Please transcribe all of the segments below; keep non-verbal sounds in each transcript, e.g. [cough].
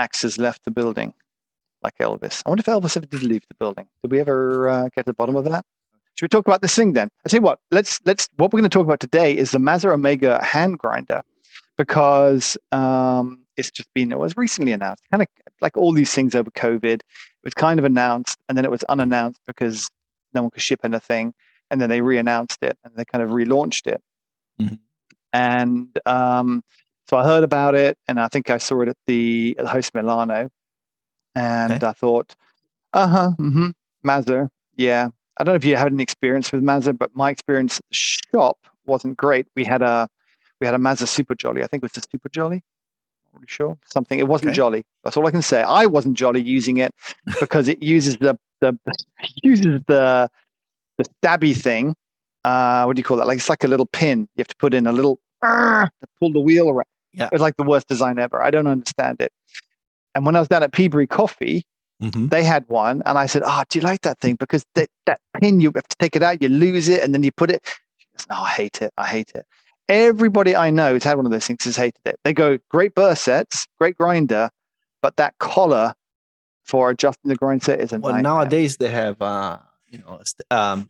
Max has left the building, like Elvis. I wonder if Elvis ever did leave the building. Did we ever uh, get to the bottom of that? Should we talk about this thing then? I tell you what. Let's let's. What we're going to talk about today is the Mazzer Omega hand grinder, because um, it's just been it was recently announced. Kind of like all these things over COVID, it was kind of announced and then it was unannounced because no one could ship anything, and then they re-announced it and they kind of relaunched it. Mhm. And um, so I heard about it, and I think I saw it at the at the Host Milano, and Okay. I thought, uh huh, mm-hmm, Mazzer, yeah. I don't know if you had any experience with Mazzer, but my experience at the shop wasn't great. We had a we had a Mazzer Super Jolly. I think it was the Super Jolly. Not really sure. Something. It wasn't Okay. jolly. That's all I can say. I wasn't jolly using it [laughs] because it uses the the [laughs] uses the the stabby thing. Uh, what do you call that? Like it's like a little pin. You have to put in a little [laughs] to pull the wheel around. Yeah. It's like the worst design ever. I don't understand it. And when I was down at Peabury Coffee, Mhm. they had one, and I said, "Oh, do you like that thing? Because that that pin, you have to take it out, you lose it, and then you put it." She goes, "No, I hate it. I hate it." Everybody I know who's had one of those things has hated it. They go, "Great burst sets, great grinder, but that collar for adjusting the grind set is a Well, nightmare." nowadays they have, uh, you know, st- um,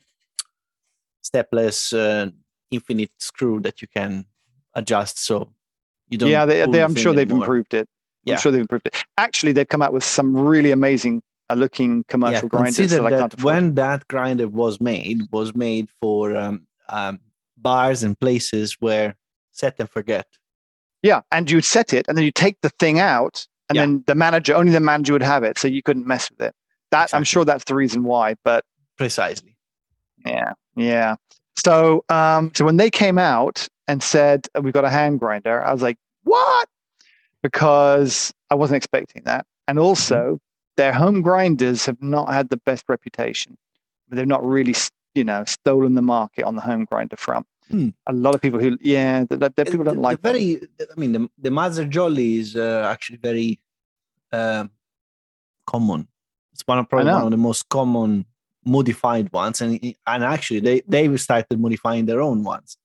stepless uh, infinite screw that you can adjust, so you don't. yeah, they, they, I'm sure they've anymore. improved it. Yeah. I'm sure they've improved it. Actually, they've come out with some really amazing uh, looking Yeah, commercial grinders consider that I can't that when that grinder was made, was made for um, um, bars and places where set and forget. Yeah, and you'd set it, and then you take the thing out, and Yeah. then the manager, only the manager would have it, so you couldn't mess with it. That I'm sure that's the reason why. But Precisely. yeah, yeah. So, um, so when they came out and said "Uh, we've got a hand grinder, I was like, what? Because I wasn't expecting that, and also Mm-hmm. their home grinders have not had the best reputation. They've not really, you know, stolen the market on the home grinder front. Hmm. A lot of people who, yeah, that, that people don't the like. them. very. I mean, the the Mazzer Jolly is uh, actually very um, common. It's one of probably one of the most common modified ones, and and actually they they started modifying their own ones.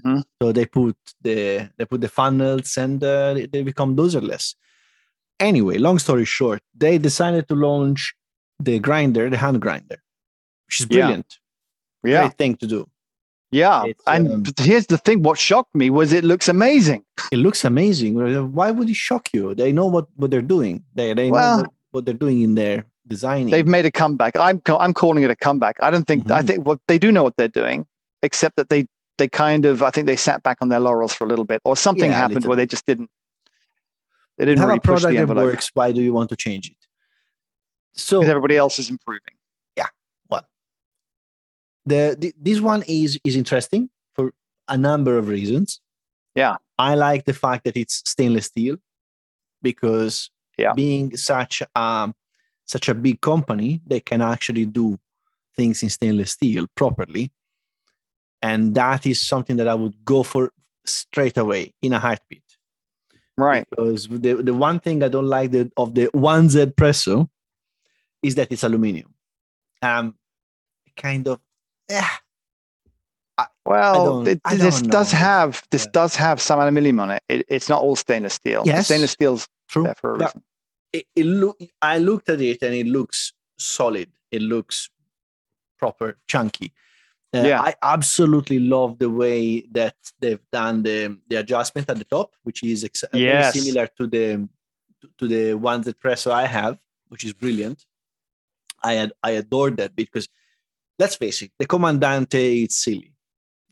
Mhm. So they put the they put the funnels and uh, they- become loserless. Anyway, long story short, they decided to launch the grinder, the hand grinder, which is brilliant. Yeah. Great thing to do. Yeah, It's, and um, here's the thing: what shocked me was it looks amazing. it looks amazing. Why would it shock you? They know what, what they're doing. They they Well- know what, what they're doing in their designing. They've made a comeback. I'm I'm calling it a comeback. I don't think I Mhm. think what they do know what they're doing, except that they they kind of I think they sat back on their laurels for a little bit, or something Yeah, happened where they just didn't. They didn't have really a push the product that envelope works. Why do you want to change it? So because everybody else is improving. Yeah. the, the this one is is interesting for a number of reasons. Yeah. I like the fact that it's stainless steel because Yeah. being such a such a big company, they can actually do things in stainless steel properly. And that is something that I would go for straight away in a heartbeat. Right. Because the, the one thing I don't like the, of the 1Z Presso is that it's aluminum. Um, kind of, eh, Well, it, this does know. have this Yeah. does have some aluminium on it. it. It's not all stainless steel. Yes. stainless steel's true. there for a reason. it, it look, I looked at it and it looks solid. It looks proper, chunky. Uh, Yeah. I absolutely love the way that they've done the, the adjustment at the top, which is ex- very similar to the to the one that Presso I have, which is brilliant. I ad- I adore that because let's face it, the Comandante it's silly.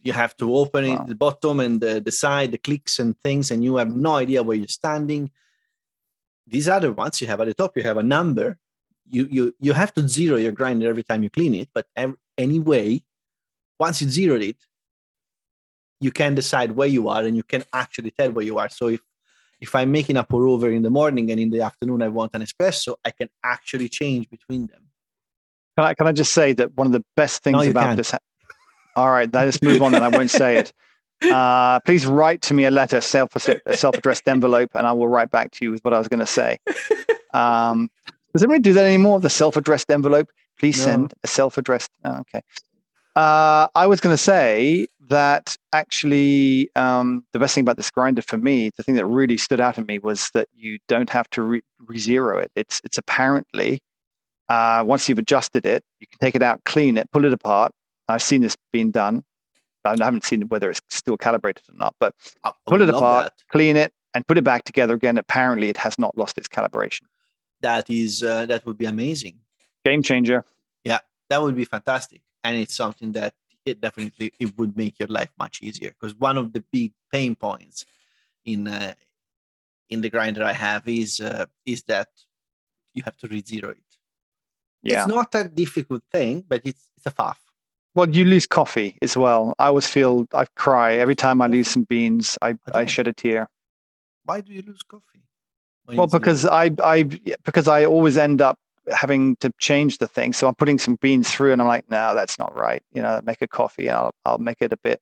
You have to open it Wow. the bottom and the, the side, the clicks and things, and you have no idea where you're standing. These other ones you have at the top, you have a number. You you you have to zero your grinder every time you clean it, but ev- anyway, once you zeroed it, you can decide where you are and you can actually tell where you are. So if if I'm making a pour over in the morning and in the afternoon I want an espresso, I can actually change between them. Can I, can I just say that one of the best things No, about can't. this? All right, let's move on. and I won't say it. [laughs] Uh, please write to me a letter, self a self-addressed envelope, and I will write back to you with what I was going to say. [laughs] Um, does anybody do that anymore? The self-addressed envelope. Please No. send a self-addressed. Oh, okay. Uh, I was going to say that actually um, the best thing about this grinder for me, the thing that really stood out to me was that you don't have to re- re-zero it. It's it's apparently uh, once you've adjusted it, you can take it out, clean it, pull it apart. I've seen this being done. I haven't seen whether it's still calibrated or not, but I pull it apart, that. clean it, and put it back together again. Apparently, it has not lost its calibration. That is uh, that would be amazing. Game changer. Yeah, that would be fantastic, and it's something that it definitely it would make your life much easier. Because one of the big pain points in uh, in the grinder I have is uh, is that you have to re-zero it. Yeah. It's not a difficult thing, but it's it's a faff. Well, you lose coffee as well. I always feel I cry every time I lose some beans. I, I I shed a tear. Why do you lose coffee? Well, because I I because I always end up having to change the thing. So I'm putting some beans through, and I'm like, no, that's not right. You know, make a coffee. And I'll I'll make it a bit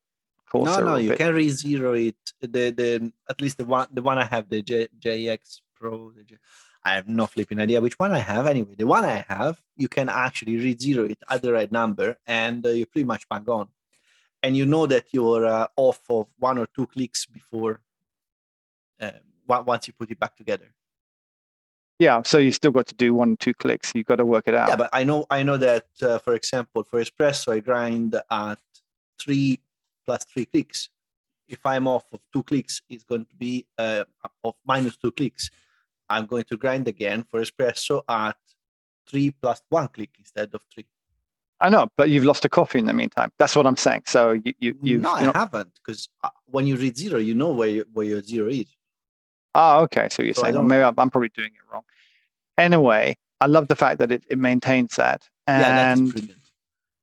coarser. no, no, you bit. can re-zero it. The the at least the one the one I have the J, JX Pro. The J, I have no flipping idea which one I have. Anyway, the one I have, you can actually re-zero it at the right number, and uh, you're pretty much bang on. And you know that you're uh, off of one or two clicks before. Uh, once you put it back together. Yeah. So you still got to do one two clicks. You've got to work it out. Yeah, but I know I know that uh, for example, for espresso, I grind at three plus three clicks. If I'm off of two clicks, it's going to be uh, of minus two clicks. I'm going to grind again for espresso at three plus one click instead of three. I know, but you've lost a coffee in the meantime. That's what I'm saying. So you you you. no, I not- haven't because when you read zero, you know where you, where your zero is. Ah, okay. So you're So saying well, maybe I'm, I'm probably doing it wrong. Anyway, I love the fact that it, it maintains that. And yeah, that's brilliant.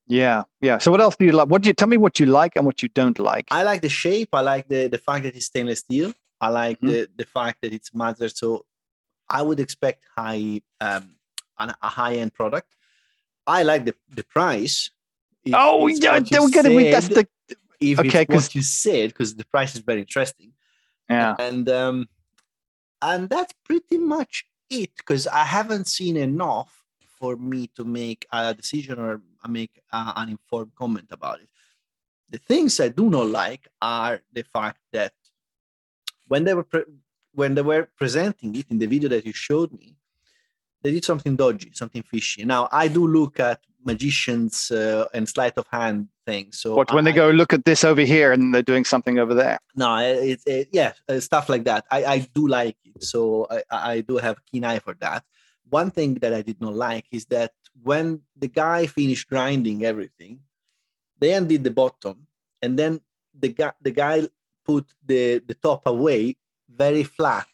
yeah, yeah. So what else do you like? What do you tell me what you like and what you don't like? I like the shape. I like the the fact that it's stainless steel. I like Mhm. the the fact that it's Mazzer. So I would expect high um an, a high end product. I like the the price. If oh yeah, don't get it. That's the if okay, it's what you said because the price is very interesting. yeah. and um and that's pretty much it because I haven't seen enough for me to make a decision or make uh, an informed comment about it. The things I do not like are the fact that when they were pre- when they were presenting it in the video that you showed me, they did something dodgy, something fishy. Now I do look at magicians uh, and sleight of hand things. So What when they go look at this over here and they're doing something over there? no it's it, yeah uh, stuff like that i i do like it so I, I I do have keen eye for that one thing that i did not like is that when the guy finished grinding everything they undid the bottom and then the guy the guy put the the top away very flat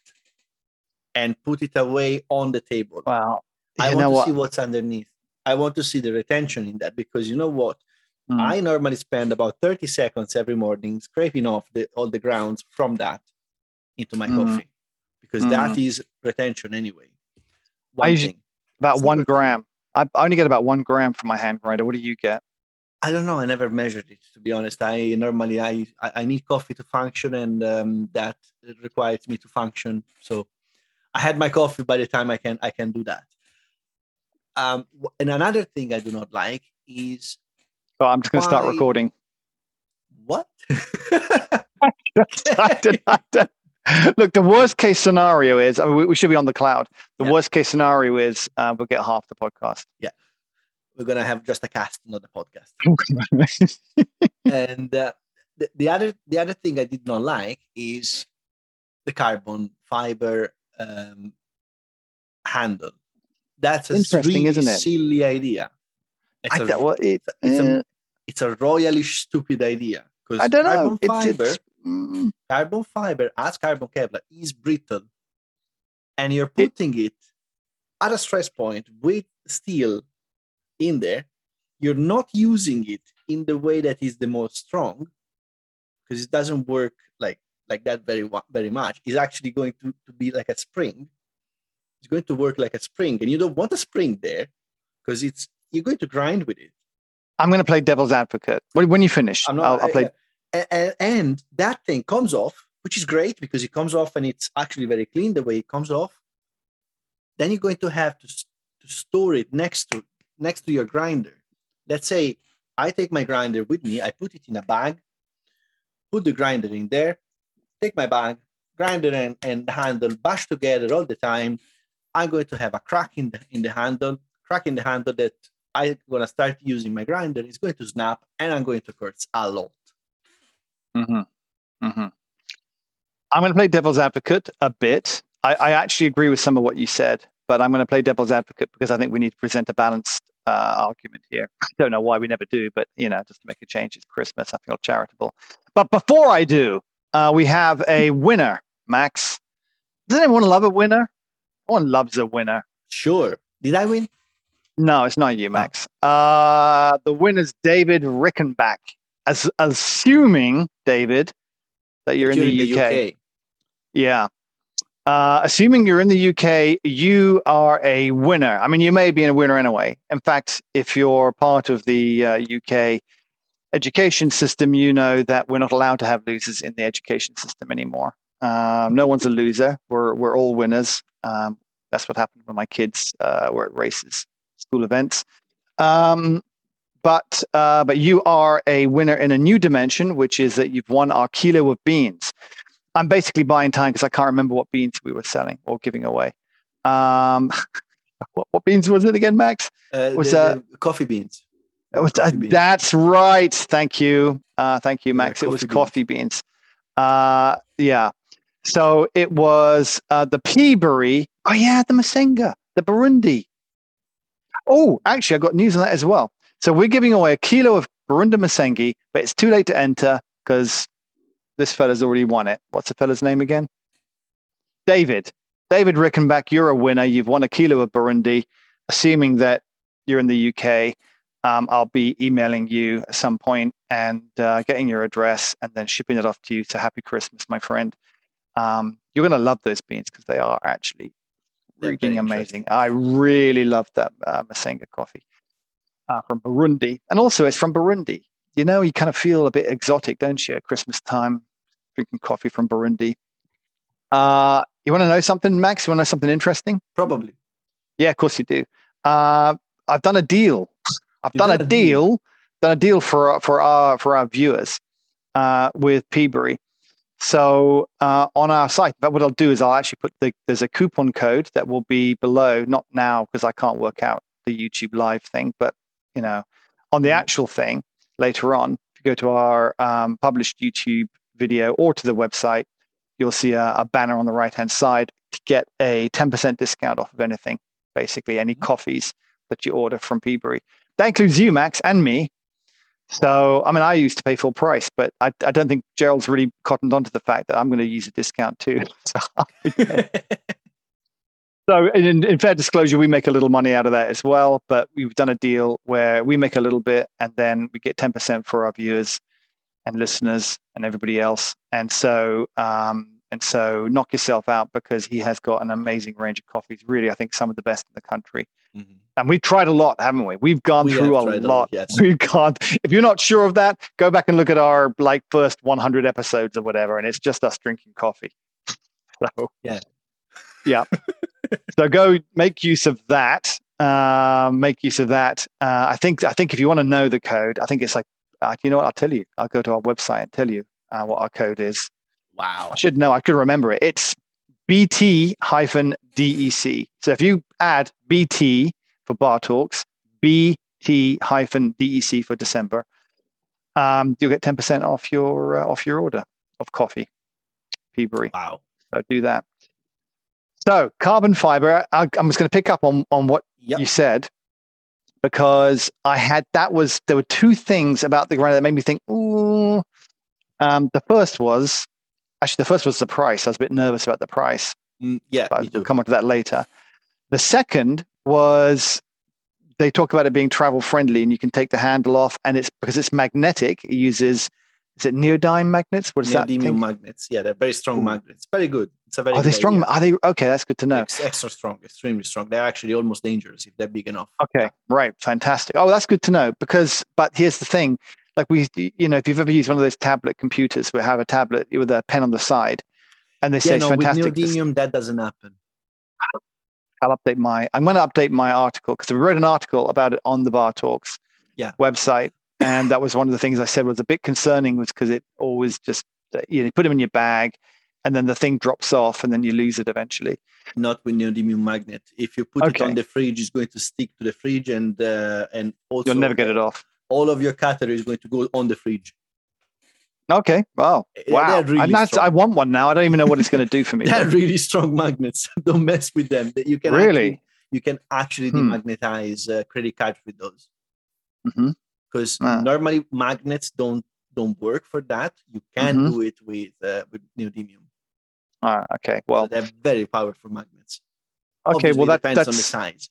and put it away on the table Wow. i you want to what? see what's underneath i want to see the retention in that because you know what Mm. I normally spend about 30 seconds every morning scraping off the, all the grounds from that into my Mm. coffee because that is retention anyway. One usually- thing. about It's one gram. I I only get about one gram from my hand grinder. What do you get? I don't know. I never measured it to be honest. I normally I I I need coffee to function, and um, that requires me to function. So I had my coffee by the time I can I can do that. Um, and another thing I do not like is Oh, I'm just going to start recording. what? [laughs] I did- I did- Look, the worst case scenario is I mean, we, we should be on the cloud. The Yeah. worst case scenario is uh, we'll get half the podcast. Yeah. We're gonna have just a cast, not a podcast. [laughs] and uh, the, the other the other thing I did not like is the carbon fiber um, handle. That's a Interesting, really isn't it? silly idea. It's, I, a, well, it, it's a- uh, it's a royally stupid idea because I don't know. carbon It's, fiber, it's, mm, carbon fiber as carbon Kevlar is brittle, and you're putting it at a stress point with steel in there. You're not using it in the way that is the most strong because it doesn't work like like that very very much. is actually going to, to be like a spring. It's going to work like a spring, and you don't want a spring there because it's you're going to grind with it. I'm going to play devil's advocate. When, when you finish, I'm I'll, not. I'll play. and, and that thing comes off, which is great because it comes off and it's actually very clean the way it comes off. Then you're going to have to, to store it next to next to your grinder. Let's say I take my grinder with me, I put it in a bag, put the grinder in there, take my bag, grinder and, and handle bash together all the time. I'm going to have a crack in the in the handle, crack in the handle that I'm gonna start using my grinder. It's going to snap, and I'm going to curse a lot. Mm-hmm. Mm-hmm. I'm going to play devil's advocate a bit. I, I, actually agree with some of what you said, but I'm going to play devil's advocate because I think we need to present a balanced uh, argument here. [laughs] I don't know why we never do, but you know, just to make a change, it's Christmas. I feel charitable. But before I do, uh, we have a winner, Max. Does anyone love a winner? One loves a winner. Sure. Did I win? No, it's not you, Max. Uh, the winner's David Rickenback. As assuming, David, that you're, in, the, in UK. the UK. Yeah. Uh, assuming you're in the UK, you are a winner. I mean, you may be a winner anyway. In fact, if you're part of the uh, UK education system, you know that we're not allowed to have losers in the education system anymore. Um, no one's a loser. We're we're all winners. Um, that's what happened when my kids uh, were at races, school events. Um, but uh, but you are a winner in a new dimension, which is that you've won our kilo of beans. I'm basically buying time because I can't remember what beans we were selling or giving away. Um, [laughs] what, what, beans was it again, Max? Uh, was uh, coffee beans. Was, uh, beans. That's right. Thank you. Uh, thank you, Max. Yeah, it was beans. coffee beans. Uh, yeah. So it was uh, the Peabury. Oh yeah, the Masenga, the Burundi. Oh, actually, I got news on that as well. So we're giving away a kilo of Burundi Masenga, but it's too late to enter because this fella's already won it. What's the fella's name again? David. David Rickenback, you're a winner. You've won a kilo of Burundi. Assuming that you're in the UK, um, I'll be emailing you at some point and uh, getting your address and then shipping it off to you. So happy Christmas, my friend. Um, you're going to love those beans because they are actually freaking amazing. I really love that uh, Masenga coffee uh, from Burundi. And also, it's from Burundi you know, you kind of feel a bit exotic, don't you, at Christmas time, drinking coffee from Burundi. Uh, you want to know something, Max? You want to know something interesting? Probably. Yeah, of course you do. Uh, I've done a deal. I've done, done, a, deal, deal, done a deal for for our for our viewers uh, with Peabury. So uh, on our site, but what I'll do is I'll actually put the there's a coupon code that will be below. Not now because I can't work out the YouTube live thing, but you know, on the mm-hmm. actual thing, later on, if you go to our um, published YouTube video or to the website, you'll see a, a banner on the right hand side to get a 10% discount off of anything, basically any mm-hmm. coffees that you order from Peabury. That includes you, Max, and me. So, I mean, I used to pay full price, but I, I don't think Gerald's really cottoned onto the fact that I'm going to use a discount too. [laughs] So [laughs] So, in, in, fair disclosure, we make a little money out of that as well. But we've done a deal where we make a little bit, and then we get ten percent for our viewers and listeners and everybody else. And so, um, and so, knock yourself out because he has got an amazing range of coffees. Really, I think some of the best in the country. Mm-hmm. And we've tried a lot, haven't we? We've gone we through a lot. A lot yes. [laughs] We've gone. If you're not sure of that, go back and look at our like first 100 episodes or whatever, and it's just us drinking coffee. [laughs] So yeah, yeah. [laughs] so go make use of that. Uh, make use of that. Uh, I think. I think if you want to know the code, I think it's like, uh, you know what? I'll tell you. I'll go to our website and tell you uh, what our code is. Wow. I should know. I could remember it. It's BT hyphen DEC. So if you add BT for Bar Talks, BT hyphen DEC for December, um, you'll get ten percent off your uh, off your order of coffee. Peabury. Wow. So do that. So carbon fiber, I, am just going to pick up on, on what yep. you said because I had that was there were two things about the grinder that made me think, ooh. Um, the first was actually the first was the price. I was a bit nervous about the price. Mm, yeah, I'll come on to that later. The second was they talk about it being travel friendly and you can take the handle off and it's because it's magnetic. It uses is it neodyme magnets? What is Neodymium that? magnets. Yeah, they're very strong Ooh. magnets. Very good. It's a very. Are they strong? Idea. Are they okay? That's good to know. It's extra strong, extremely strong. They're actually almost dangerous if they're big enough. Okay, right, fantastic. Oh, that's good to know because. But here's the thing: like we, you know, if you've ever used one of those tablet computers, we have a tablet with a pen on the side, and they say yeah, no, it's fantastic. With neodymium, that doesn't happen. I'll update my. I'm going to update my article because we wrote an article about it on the Bar Talks yeah. website and that was one of the things I said was a bit concerning, was because it always just you know you put them in your bag, and then the thing drops off, and then you lose it eventually. Not with neodymium magnet. If you put it on the fridge, it's going to stick to the fridge, and uh, and also You'll never get it off. all of your catheter is going to go on the fridge. Okay. Wow. Wow. really And that's, strong. I want one now. I don't even know what it's going to do for me. [laughs] They're though. really strong magnets. [laughs] Don't mess with them. You can Really? actually, you can actually Hmm. demagnetize uh, credit cards with those because Ah. normally magnets don't don't work for that. You can Mhm. do it with uh, with neodymium. Ah, okay. So Well, they're very powerful magnets. okay. Obviously, Well, that, depends on the size.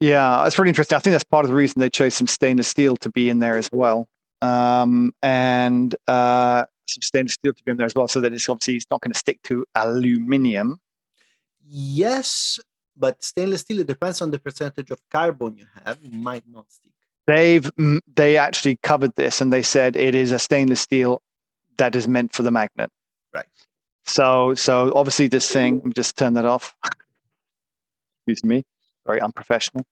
yeah, that's really interesting. I think that's part of the reason they chose some stainless steel to be in there as well, um, and uh, some stainless steel to be in there as well, so that it's obviously it's not going to stick to aluminium. Yes, but stainless steel it depends on the percentage of carbon you have. It might not stick. They've they actually covered this, and they said it is a stainless steel that is meant for the magnet. Right. So, so obviously this thing. Let me just turn that off. Excuse me. Very unprofessional.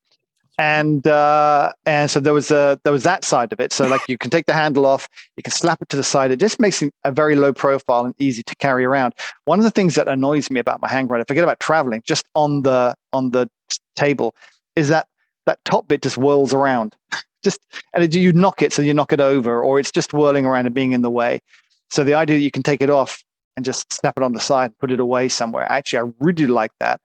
And uh, and so there was a there was that side of it. So like you can take the handle off, you can slap it to the side. It just makes it a very low profile and easy to carry around. One of the things that annoys me about my hand grinder, forget about traveling, just on the on the table, is that that top bit just whirls around. just and it, you knock it, so you knock it over, or it's just whirling around and being in the way. So the idea that you can take it off and just snap it on the side, and put it away somewhere. Actually, I really like that.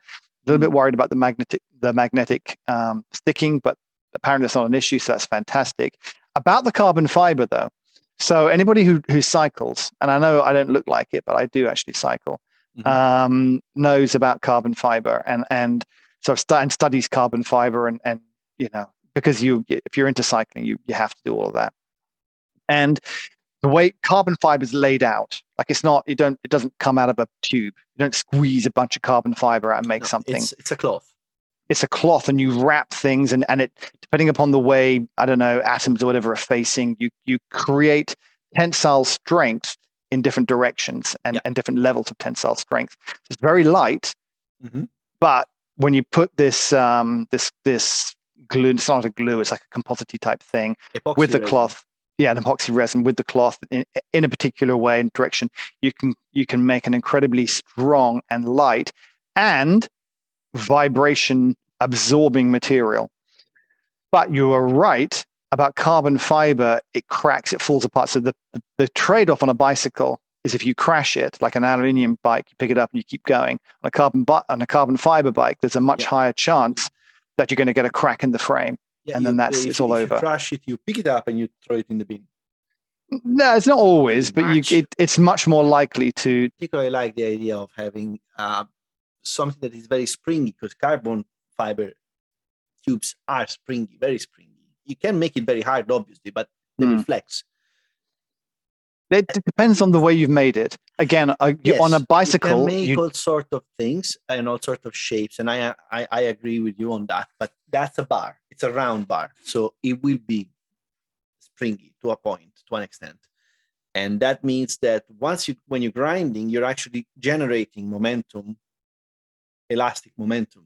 A little bit worried about the magnetic the magnetic um, sticking, but apparently it's not an issue, so that's fantastic. About the carbon fiber, though. So anybody who who cycles, and I know I don't look like it, but I do actually cycle, Mhm. um, knows about carbon fiber, and and so stu- and studies carbon fiber, and and you know because you if you're into cycling, you you have to do all of that. And the way carbon fiber is laid out, like it's not you don't it doesn't come out of a tube. You don't squeeze a bunch of carbon fiber out and make No, something It's, it's a cloth. it's a cloth and you wrap things and, and it depending upon the way i don't know atoms or whatever are facing you you create tensile strength in different directions and, Yeah. and different levels of tensile strength it's very light Mhm. but when you put this um this this glue it's not a glue it's like a composite type thing Epoxy with the cloth yeah an epoxy resin with the cloth in, in a particular way and direction you can you can make an incredibly strong and light and vibration absorbing material. But you are right about carbon fiber. It cracks it falls apart. So the the trade-off on a bicycle is if you crash it like an aluminium bike you pick it up and you keep going. On a carbon bi- on a carbon fiber bike there's a much Yeah. higher chance that you're going to get a crack in the frame Yeah, and then you- that's- if- it's all over. You crush it, you pick it up and you throw it in the bin. No, it's not always, but you, it, it's much more likely to. particularly like the idea of having uh, something that is very springy because carbon fiber tubes are springy, very springy. You can make it very hard, obviously, but they will flex. It, depends on the way you've made it. Again, uh, you, on a bicycle, you can make you, all sort of things and all sort of shapes, and I, I I agree with you on that. But that's a bar; it's a round bar, so it will be springy to a point, to an extent, and that means that once you when you're grinding, you're actually generating momentum, elastic momentum.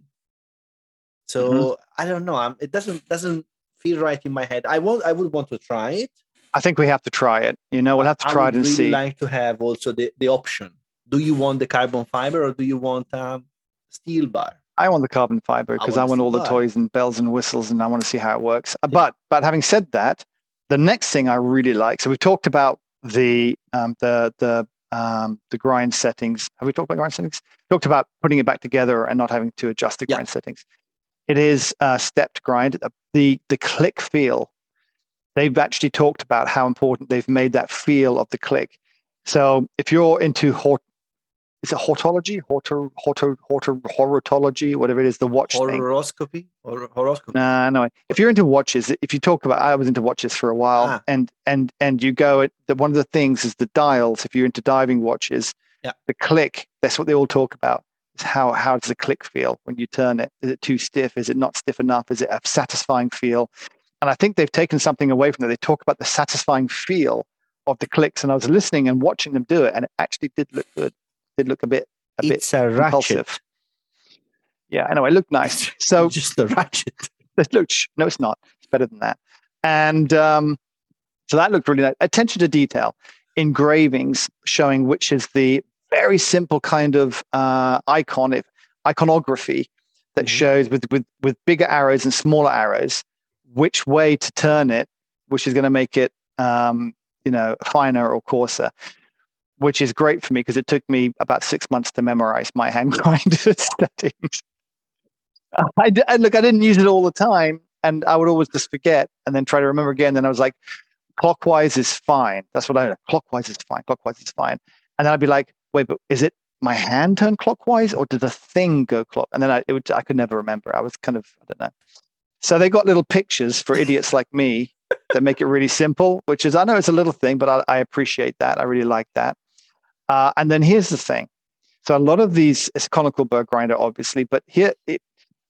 So Mm-hmm. I don't know. I'm, it doesn't doesn't feel right in my head. I won't. I would want to try it. I think we have to try it. You know, we'll have to I try it and really see. like to have also the, the option. Do you want the carbon fiber or do you want a steel bar? I want the carbon fiber because I, want want all the bar. toys and bells and whistles, and I want to see how it works. Uh, But but having said that, the next thing I really like. So we've talked about the um, the the um, the grind settings. Have we talked about grind settings? Talked about putting it back together and not having to adjust the Yeah. grind settings. It is uh, stepped grind. The the click feel. They've actually talked about how important they've made that feel of the click. So if you're into hort, is it hortology, horto, horto, horto, horotology, whatever it is, the watch. Horoscopy or horoscopy? Nah, no. If you're into watches, if you talk about, I was into watches for a while, Ah. and and and you go at the, one of the things is the dials. If you're into diving watches, Yeah. the click. That's what they all talk about. Is how how does the click feel when you turn it? Is it too stiff? Is it not stiff enough? Is it a satisfying feel? And I think they've taken something away from that. They talk about the satisfying feel of the clicks, and I was listening and watching them do it, and it actually did look good. Did look a bit a bit it's a impulsive. Yeah, anyway, it looked nice. So [laughs] just the ratchet. [laughs] It looked, no, it's not. It's better than that. And um, So that looked really nice. Attention to detail, engravings showing which is the very simple kind of uh, icon, if, iconography that Mhm. shows with, with with bigger arrows and smaller arrows which way to turn it, which is going to make it um, you know finer or coarser. Which is great for me because it took me about six months to memorize my hand [laughs] grinder [laughs] settings. I, d- I- look, I didn't use it all the time, and I would always just forget and then try to remember again. Then I was like, clockwise is fine. That's what I know. clockwise is fine. Clockwise is fine. And then I'd be like, wait, but is it my hand turn clockwise or did the thing go clock? And then I would I could never remember. I was kind of I don't know. So they got little pictures for idiots like me that make it really simple, which is I know it's a little thing, but I, I appreciate that. I really like that. Uh, and then here's the thing. So a lot of these it's conical burr grinder, obviously, but here it,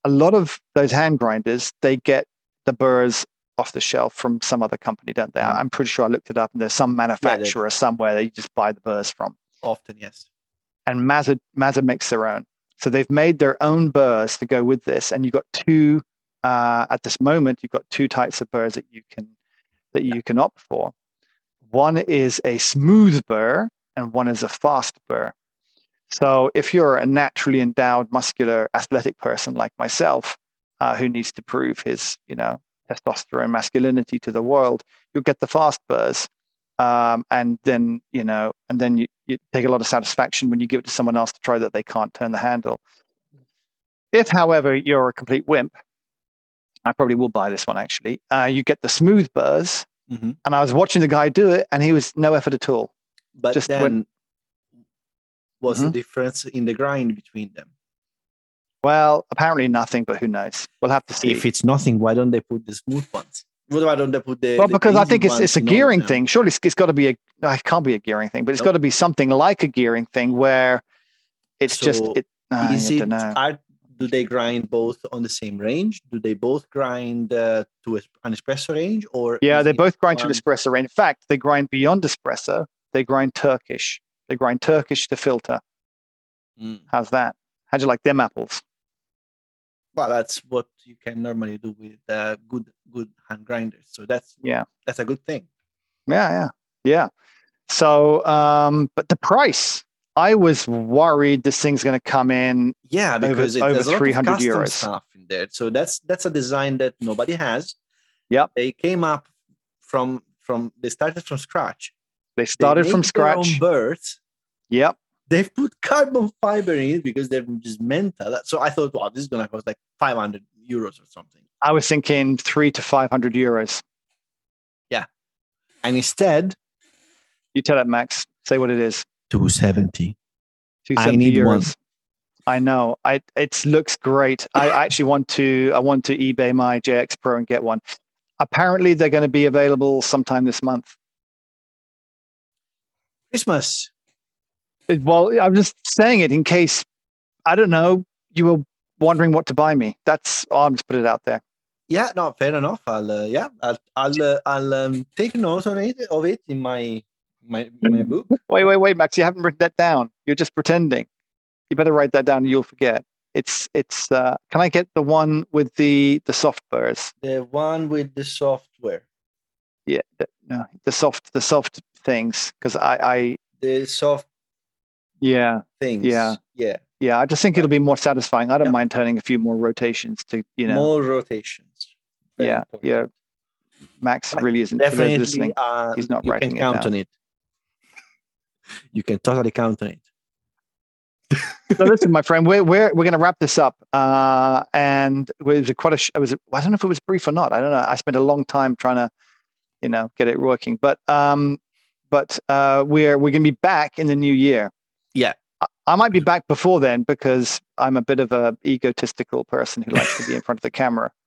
a lot of those hand grinders they get the burrs off the shelf from some other company, don't they? Mm. I'm pretty sure I looked it up, and there's some manufacturer somewhere that you just buy the burrs from. Often, yes. And Mazzer Mazzer makes their own, so they've made their own burrs to go with this. And you've got two uh, at this moment. You've got two types of burrs that you can that you can opt for. One is a smooth burr, and one is a fast burr. So if you're a naturally endowed, muscular, athletic person like myself, uh, who needs to prove his, you know, testosterone masculinity to the world, you'll get the fast burrs. Um, and then, you know, and then you, you take a lot of satisfaction when you give it to someone else to try that they can't turn the handle. If, however, you're a complete wimp, I probably will buy this one actually. Uh, you get the smooth burrs, Mhm. and I was watching the guy do it, and he was no effort at all. But Just then, when- what's the Mhm. difference in the grind between them? Well, apparently nothing, but who knows? We'll have to see. If it's nothing, why don't they put the smooth ones? Why don't they put the? well, the because I think it's it's a in all of gearing thing. Surely it's, it's got to be a. No, it can't be a gearing thing, but it's Nope. got to be something like a gearing thing where it's just So, it. Uh, Is I it? don't know. Are, do they grind both on the same range? Do they both grind uh, to an espresso range, or Yeah, they both grind to one- espresso range. In fact, they grind beyond espresso. They grind Turkish. They grind Turkish to filter. Mm. How's that? How'd you like them apples? Well, that's what you can normally do with uh, good good hand grinders. So that's Yeah. that's a good thing. Yeah, yeah, yeah. So, um, but the price. I was worried this thing's going to come in. Yeah, Over- because it, over there's a 300 euros. stuff in there. So that's that's a design that nobody has. Yep. They came up from from they started from scratch. They They started from made their own scratch. burrs. Yep. They've put carbon fiber in it because they're just mental. That- So I thought, wow, this is gonna cost like 500 euros or something. I was thinking three to five hundred euros. Yeah. And instead, You tell it, Max. Say what it is. 270. 270 need one. I know. I it looks great. I actually want to. I want to eBay my JX Pro and get one. Apparently, they're going to be available sometime this month. Christmas. Well, I'm just saying it in case I don't know you were wondering what to buy me. That's I'm just put it out there. Yeah, no, fair enough. I'll uh, yeah, I'll I'll uh, I'll um, take note of it of it in my my my [laughs] book. Wait, wait, wait, Max. You haven't written that down. You're just pretending. You better write that down. Or you'll forget. It's it's. Uh, can I get the one with the the soft burrs? The one with the software. Yeah, the, no, the soft the soft things. Because I I The soft yeah things. Yeah. Yeah. yeah. I just think it'll be more satisfying. I don't Yeah. mind turning a few more rotations to you know. More rotations. Very yeah, important. yeah. Max really isn't for those Definitely listening. uh, he's not you writing can it count down. on it. You can totally count on it. so listen, my friend, we're we're we're going to wrap this up. Uh, and it was quite a. sh- It was. a- I don't know if it was brief or not. I don't know. I spent a long time trying to, you know, get it working. But um, but uh, we're we're going to be back in the new year. Yeah. I, I might be back before then because I'm a bit of a egotistical person who likes to be in front of the camera. [laughs]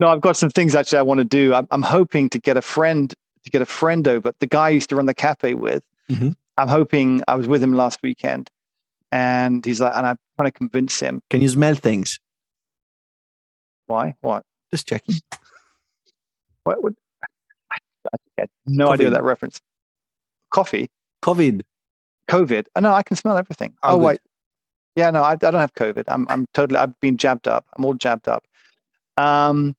No, I've got some things actually I want to do. I'm, I'm hoping to get a friend to get a friend over. The guy I used to run the cafe with. Mhm. I'm hoping I was with him last weekend, and he's like, and I'm trying to convince him. Can you smell things? Why? What? Just checking. What would? I, I had no idea Coffee. that reference. Coffee, COVID. COVID. Oh, no, I can smell everything. Oh, Oh, good. wait. Yeah, no, I, I don't have COVID. I'm I'm totally. I've been jabbed up. I'm all jabbed up. Um,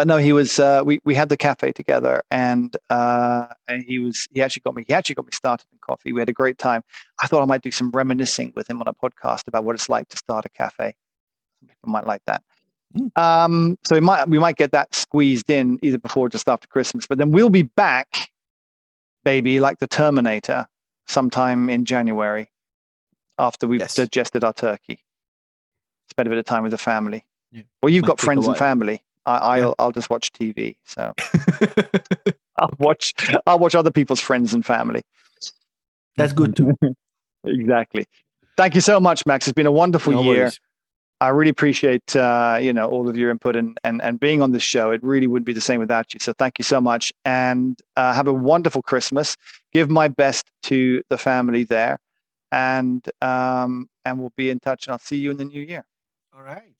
but no, he was. Uh, we we had the cafe together, and uh, and he was. He actually got me. He actually got me started in coffee. We had a great time. I thought I might do some reminiscing with him on a podcast about what it's like to start a cafe. Some people might like that. Mm. Um, so we might we might get that squeezed in either before or just after Christmas. But then we'll be back, baby, like the Terminator, sometime in January, after we've Yes. digested our turkey. Spend a bit of time with the family. Yeah. Well, you've Might got friends and family. I, I'll I'll just watch TV. So [laughs] I'll watch I'll watch other people's friends and family. That's good too. [laughs] Exactly. Thank you so much, Max. It's been a wonderful No year. worries. I really appreciate uh, you know all of your input and, and and being on this show. It really wouldn't be the same without you. So thank you so much, and uh, have a wonderful Christmas. Give my best to the family there, and um, and we'll be in touch. And I'll see you in the new year. All right.